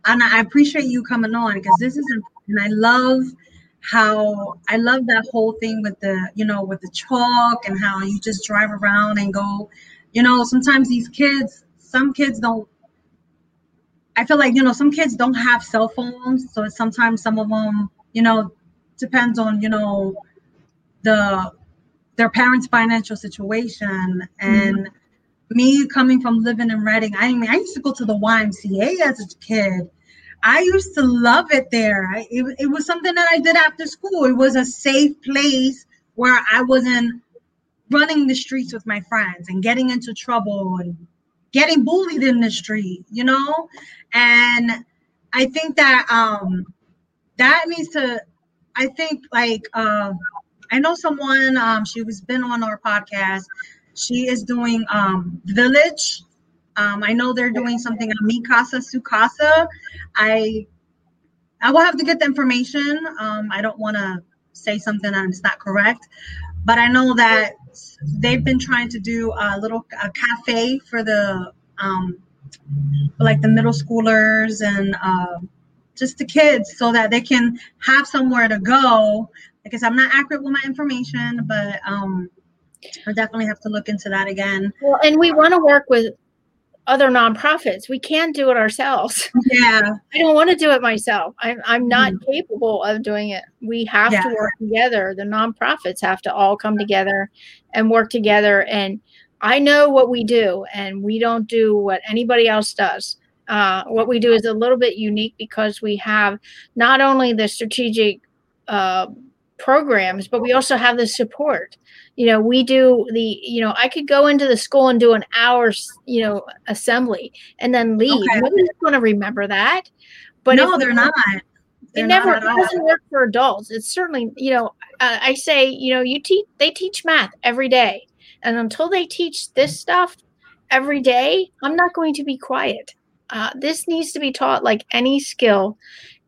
And I appreciate you coming on because this is and I love how I love that whole thing with the, you know, with the chalk and how you just drive around and go, you know, sometimes these kids, some kids don't I feel like, you know, some kids don't have cell phones, so sometimes some of them, you know, depends on, you know, the their parents' financial situation and mm-hmm. me coming from living in Reading, I mean, I used to go to the YMCA as a kid I used to love it there. I, it, it was something that I did after school. It was a safe place where I wasn't running the streets with my friends and getting into trouble and getting bullied in the street, you know? And I think that um that needs to I think like uh, I know someone um she was been on our podcast. She is doing um Village um, I know they're doing something on Mi Casa Su Casa. I I will have to get the information. Um, I don't want to say something that's not correct, but I know that they've been trying to do a little a cafe for the um, like the middle schoolers and uh, just the kids so that they can have somewhere to go because I'm not accurate with my information, but um, I definitely have to look into that again. Well, and we want to work with other nonprofits. We can't do it ourselves. Yeah. I don't want to do it myself. I'm, I'm not mm-hmm. capable of doing it. We have yeah. to work together. The nonprofits have to all come together and work together. And I know what we do, and we don't do what anybody else does. Uh, what we do is a little bit unique because we have not only the strategic uh, programs, but we also have the support. You know, we do the, you know, I could go into the school and do an hour's, you know, assembly and then leave. Okay. Nobody's going to remember that. But no, they're not. They're it never doesn't work for adults. It's certainly, you know, uh, I say, you know, you teach, they teach math every day. And until they teach this stuff every day, I'm not going to be quiet. Uh, this needs to be taught like any skill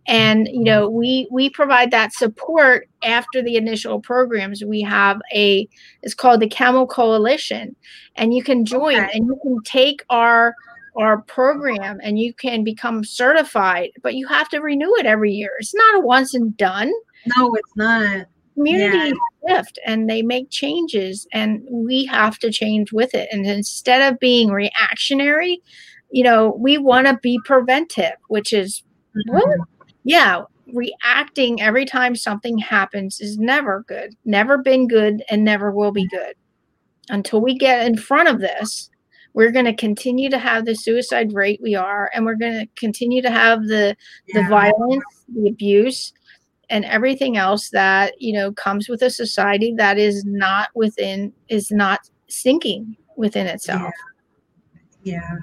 and you know we we provide that support after the initial programs. We have a it's called the camel coalition. And you can join okay. and you can take our our program and you can become certified but you have to renew it every year. It's not a once and done. No it's not. Community yeah. shift and they make changes and we have to change with it. And instead of being reactionary you know we want to be preventive which is mm-hmm. Yeah, reacting every time something happens is never good, never been good, and never will be good. Until we get in front of this, we're going to continue to have the suicide rate we are, and we're going to continue to have the yeah. the violence, the abuse, and everything else that you know comes with a society that is not within is not sinking within itself. yeah. yeah.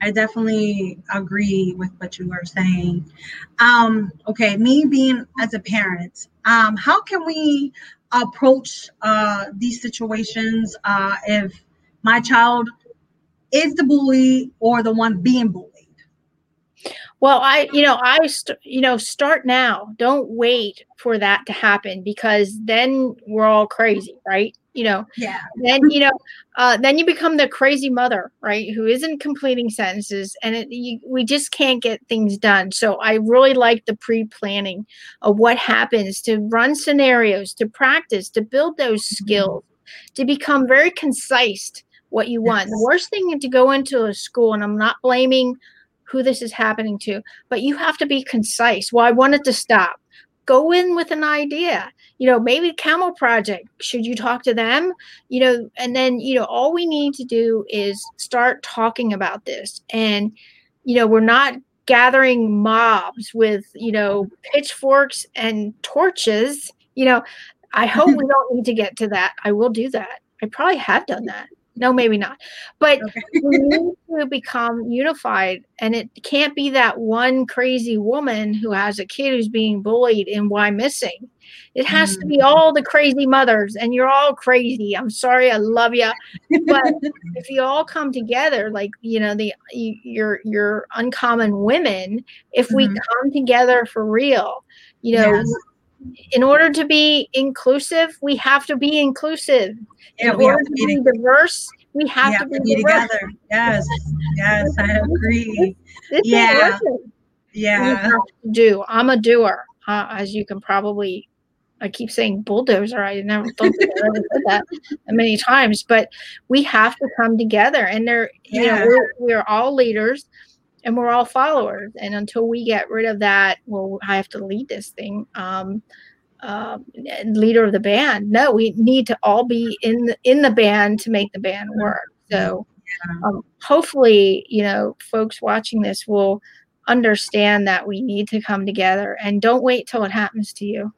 I definitely agree with what you were saying. Um, okay, me being as a parent, um, how can we approach uh, these situations uh, if my child is the bully or the one being bullied? Well, I, you know, I, st- you know, start now. Don't wait for that to happen because then we're all crazy, right? You know, yeah. Then you know, uh, then you become the crazy mother, right? Who isn't completing sentences, and it, you, we just can't get things done. So I really like the pre-planning of what happens to run scenarios, to practice, to build those mm-hmm. skills, to become very concise. What you want. Yes. The worst thing to go into a school, and I'm not blaming who this is happening to, but you have to be concise. Well, I want it to stop. Go in with an idea. You know, maybe Camel Project, should you talk to them? You know, and then, you know, all we need to do is start talking about this. And, you know, we're not gathering mobs with, you know, pitchforks and torches. You know, I hope we don't need to get to that. I will do that. I probably have done that. No, maybe not. But okay. we need to become unified. And it can't be that one crazy woman who has a kid who's being bullied and why missing. It has mm. to be mm. all the crazy mothers, and you're all crazy. I'm sorry, I love you, but if you all come together, like you know, the your your uncommon women, if mm-hmm. we come together for real, you know, yes in order to be inclusive, we have to be inclusive. Yeah, in we order to be, to be diverse, we have, we have to, be, to be together. Yes, yes, I agree. yeah, yeah. do. I'm a doer, uh, as you can probably. I keep saying bulldozer. I never thought said that many times, but we have to come together, and there, yeah. you know, we're, we're all leaders and we're all followers. And until we get rid of that, well, I have to lead this thing. Um, uh, leader of the band. No, we need to all be in the, in the band to make the band work. So, um, hopefully, you know, folks watching this will understand that we need to come together and don't wait till it happens to you.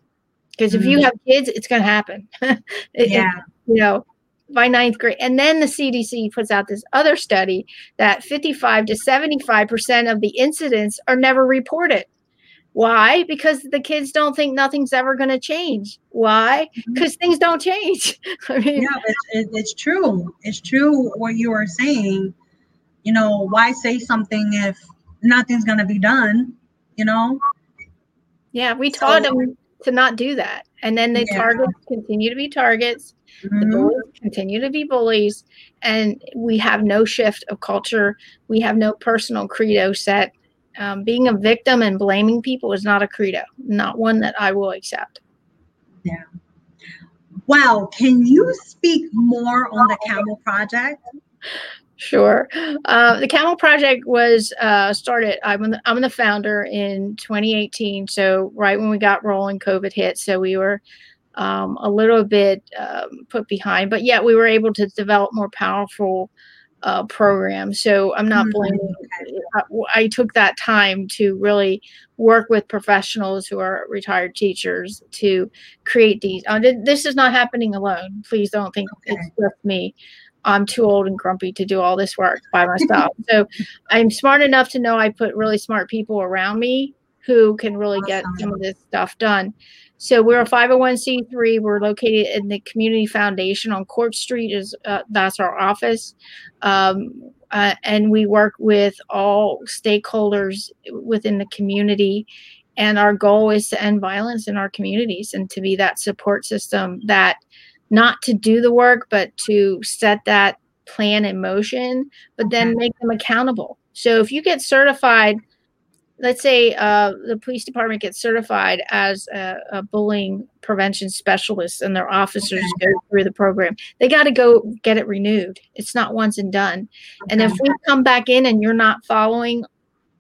Because if mm-hmm. you have kids, it's going to happen. it, yeah. It, you know, by ninth grade. And then the CDC puts out this other study that 55 to 75% of the incidents are never reported. Why? Because the kids don't think nothing's ever going to change. Why? Because mm-hmm. things don't change. I mean, yeah, it's, it's true. It's true what you are saying. You know, why say something if nothing's going to be done? You know, Yeah, we taught so, them to not do that. And then the yeah. targets continue to be targets. Mm-hmm. The bullies continue to be bullies. And we have no shift of culture. We have no personal credo set. Um, being a victim and blaming people is not a credo, not one that I will accept. Yeah. Wow. Can you speak more on the Camel Project? Sure. Uh, the Camel Project was uh, started. I'm the, I'm the founder in 2018. So right when we got rolling, COVID hit. So we were um, a little bit um, put behind, but yet we were able to develop more powerful uh, programs. So I'm not mm-hmm. blaming. I, I took that time to really work with professionals who are retired teachers to create these. Uh, this is not happening alone. Please don't think okay. it's just me. I'm too old and grumpy to do all this work by myself. so I'm smart enough to know I put really smart people around me who can really awesome. get some of this stuff done. So we're a 501c3. We're located in the Community Foundation on Court Street. Is uh, that's our office, um, uh, and we work with all stakeholders within the community. And our goal is to end violence in our communities and to be that support system that not to do the work, but to set that plan in motion, but then make them accountable. So if you get certified, let's say uh, the police department gets certified as a, a bullying prevention specialist and their officers go through the program, they got to go get it renewed. It's not once and done. And if we come back in and you're not following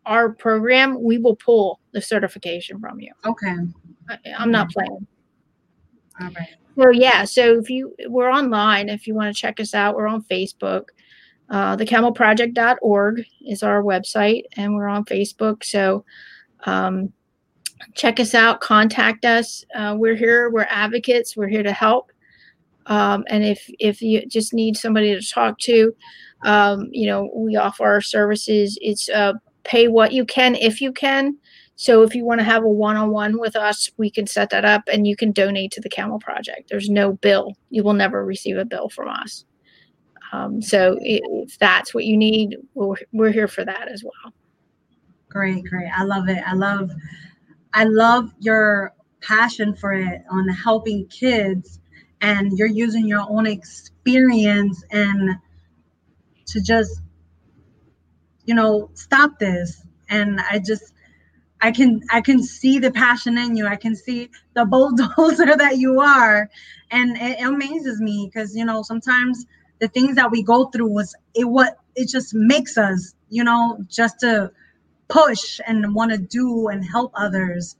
our program, we will pull the certification from you. Okay. I, am not playing. All right. So yeah, so if you we're online, if you want to check us out, we're on Facebook. Uh, thecamelproject.org is our website, and we're on Facebook. So um, check us out, contact us. Uh, we're here. We're advocates. We're here to help. Um, and if if you just need somebody to talk to, um, you know, we offer our services. It's uh, pay what you can if you can. So if you want to have a one-on-one with us, we can set that up and you can donate to the Camel Project. There's no bill. You will never receive a bill from us. Um, so if that's what you need, we're, we're here for that as well. Great, great. I love it. I love, I love your passion for it on helping kids and you're using your own experience and to just, you know, stop this. And I just, I can I can see the passion in you. I can see the bulldozer that you are, and it, it amazes me because you know sometimes the things that we go through was it what it just makes us you know just to push and want to do and help others.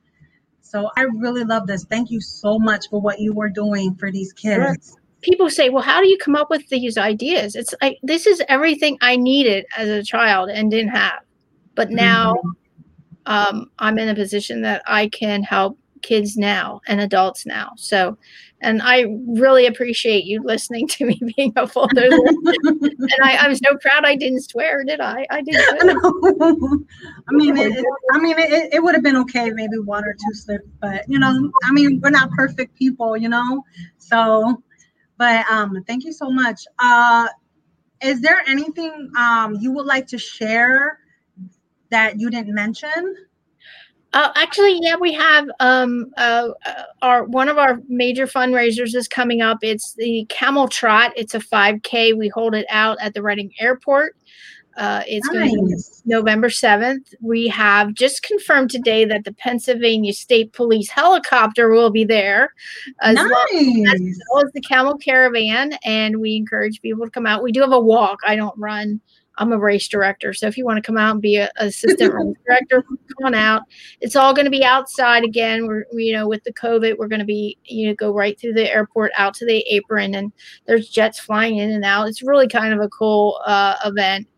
So I really love this. Thank you so much for what you were doing for these kids. People say, "Well, how do you come up with these ideas?" It's like this is everything I needed as a child and didn't have, but now. Mm-hmm um, I'm in a position that I can help kids now and adults now. So, and I really appreciate you listening to me being a full and I, I'm so proud I didn't swear, did I? I didn't. I mean, it, it, I mean, it, it would have been okay, maybe one or two slips, but you know, I mean, we're not perfect people, you know. So, but um, thank you so much. Uh, is there anything um you would like to share that you didn't mention? Uh, actually, yeah, we have um, uh, uh, our one of our major fundraisers is coming up. It's the Camel Trot. It's a 5K. We hold it out at the Reading Airport. Uh, it's nice. going to be November 7th. We have just confirmed today that the Pennsylvania State Police helicopter will be there, as, nice. well, as well as the Camel Caravan. And we encourage people to come out. We do have a walk. I don't run I'm a race director. So if you want to come out and be an assistant race director, come on out. It's all going to be outside again. We're, you know, with the COVID, we're going to be, you know, go right through the airport out to the apron and there's jets flying in and out. It's really kind of a cool uh, event.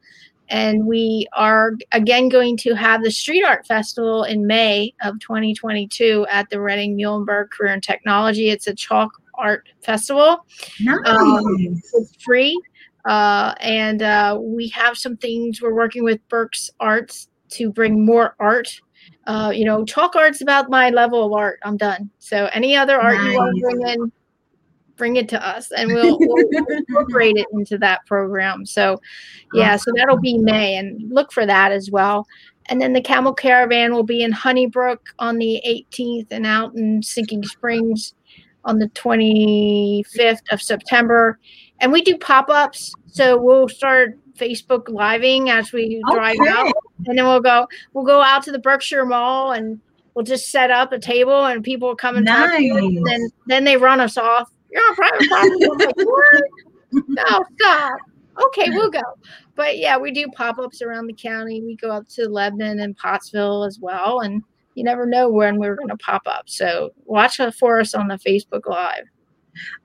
And we are again going to have the Street Art Festival in May of 2022 at the Reading Muhlenberg Career and Technology. It's a chalk art festival. Nice. Um, it's free uh, and uh, we have some things we're working with Berks Arts to bring more art. Uh, you know, chalk art's about my level of art. I'm done. So any other art nice. you want to bring in, bring it to us, and we'll, we'll incorporate it into that program. So, yeah, so that'll be May, and look for that as well. And then the Camel Caravan will be in Honeybrook on the 18th and out in Sinking Springs on the 25th of September. And we do pop ups. So we'll start Facebook living as we drive out. And then we'll go we'll go out to the Berkshire Mall and we'll just set up a table and people will come and talk to us. And then then they run us off. You're on private property. I'm like, what? Oh, no, stop. Okay, we'll go. But yeah, we do pop ups around the county. We go up to Lebanon and Pottsville as well. And you never know when we're going to pop up. So watch for us on the Facebook Live.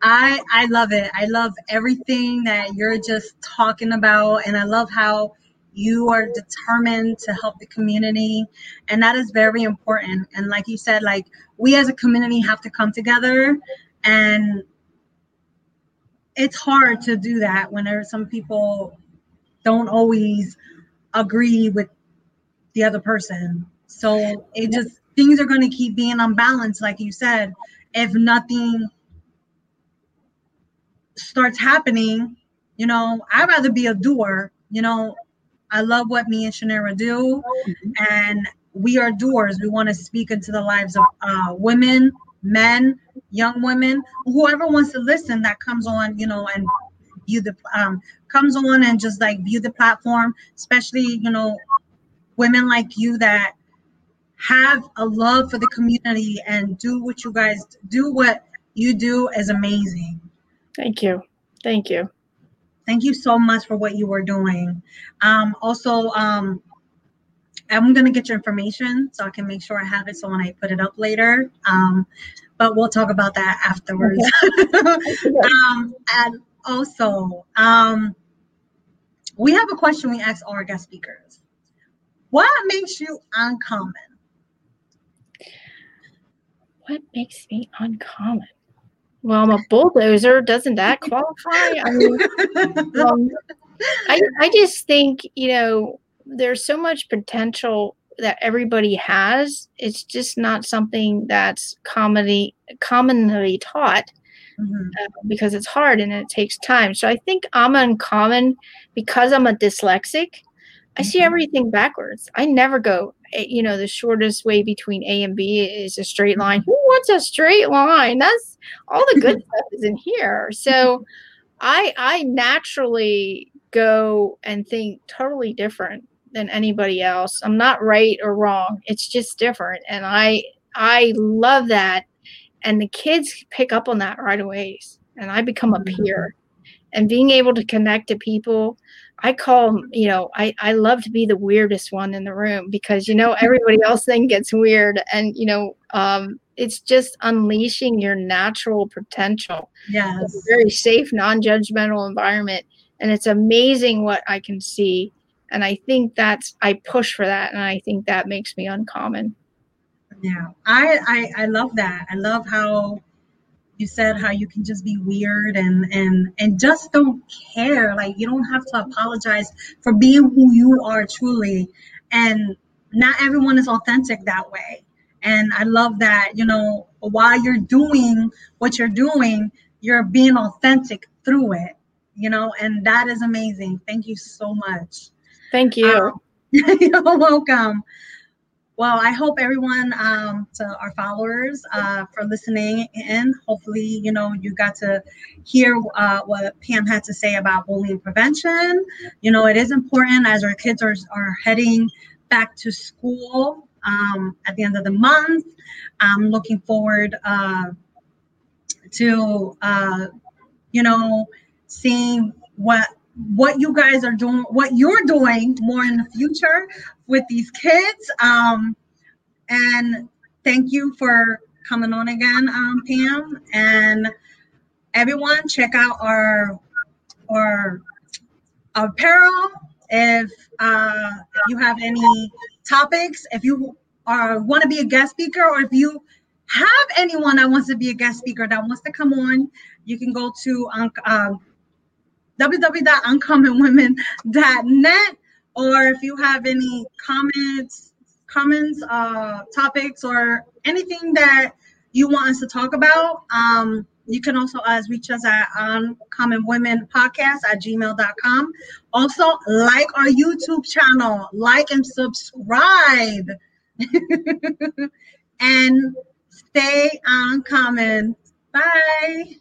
I I love it. I love everything that you're just talking about, and I love how you are determined to help the community, and that is very important. And like you said, like we as a community have to come together, and it's hard to do that when there are some people don't always agree with the other person. So it just things are going to keep being unbalanced, like you said, if nothing starts happening, you know, I'd rather be a doer. You know, I love what me and Shanera do, and we are doers. We want to speak into the lives of uh, women, men, young women, whoever wants to listen that comes on, you know, and view the um comes on and just like view the platform, especially you know, women like you that have a love for the community and do what you guys do what you do is amazing. Thank you. Thank you. Thank you so much for what you were doing. Um, also, um, I'm gonna get your information so I can make sure I have it so when I put it up later. Um, but we'll talk about that afterwards. um, and also, um, we have a question we ask all our guest speakers. What makes you uncommon? What makes me uncommon? Well, I'm a bulldozer. Doesn't that qualify? I mean, um, I, I just think, you know, there's so much potential that everybody has. It's just not something that's comedy commonly taught Mhm. uh, because it's hard and it takes time. So I think I'm uncommon because I'm a dyslexic. I see Mhm. everything backwards. I never go, you know, the shortest way between A and B is a straight line. Who wants a straight line? That's all the good stuff is in here. So I I naturally go and think totally different than anybody else. I'm not right or wrong. It's just different and I I love that and the kids pick up on that right away and I become a Mhm. peer and being able to connect to people I call, you know, I, I love to be the weirdest one in the room because, you know, everybody else then gets weird. And, you know, um, it's just unleashing your natural potential. Yeah, It's a very safe, non judgmental environment. And it's amazing what I can see. And I think that's, I push for that. And I think that makes me uncommon. Yeah, I, I I love that. I love how you said how you can just be weird and and and just don't care. Like you don't have to apologize for being who you are truly. And not everyone is authentic that way. And I love that, you know, while you're doing what you're doing, you're being authentic through it, you know, and that is amazing. Thank you so much. Thank you. Um, You're welcome. Well, I hope everyone, um, to our followers, uh, for listening in. Hopefully, you know, you got to hear uh, what Pam had to say about bullying prevention. You know, it is important as our kids are, are heading back to school um, at the end of the month. I'm looking forward uh, to, uh, you know, seeing what what you guys are doing, what you're doing more in the future with these kids. Um, and thank you for coming on again, um, Pam. And everyone, check out our our apparel. If uh, you have any topics, if you are want to be a guest speaker, or if you have anyone that wants to be a guest speaker that wants to come on, you can go to um, www.uncommonwomen.net or if you have any comments comments uh topics or anything that you want us to talk about um You can also uh, reach us at Uncommon Women Podcast at gmail.com. Also, like our YouTube channel, like and subscribe. and stay uncommon. Bye.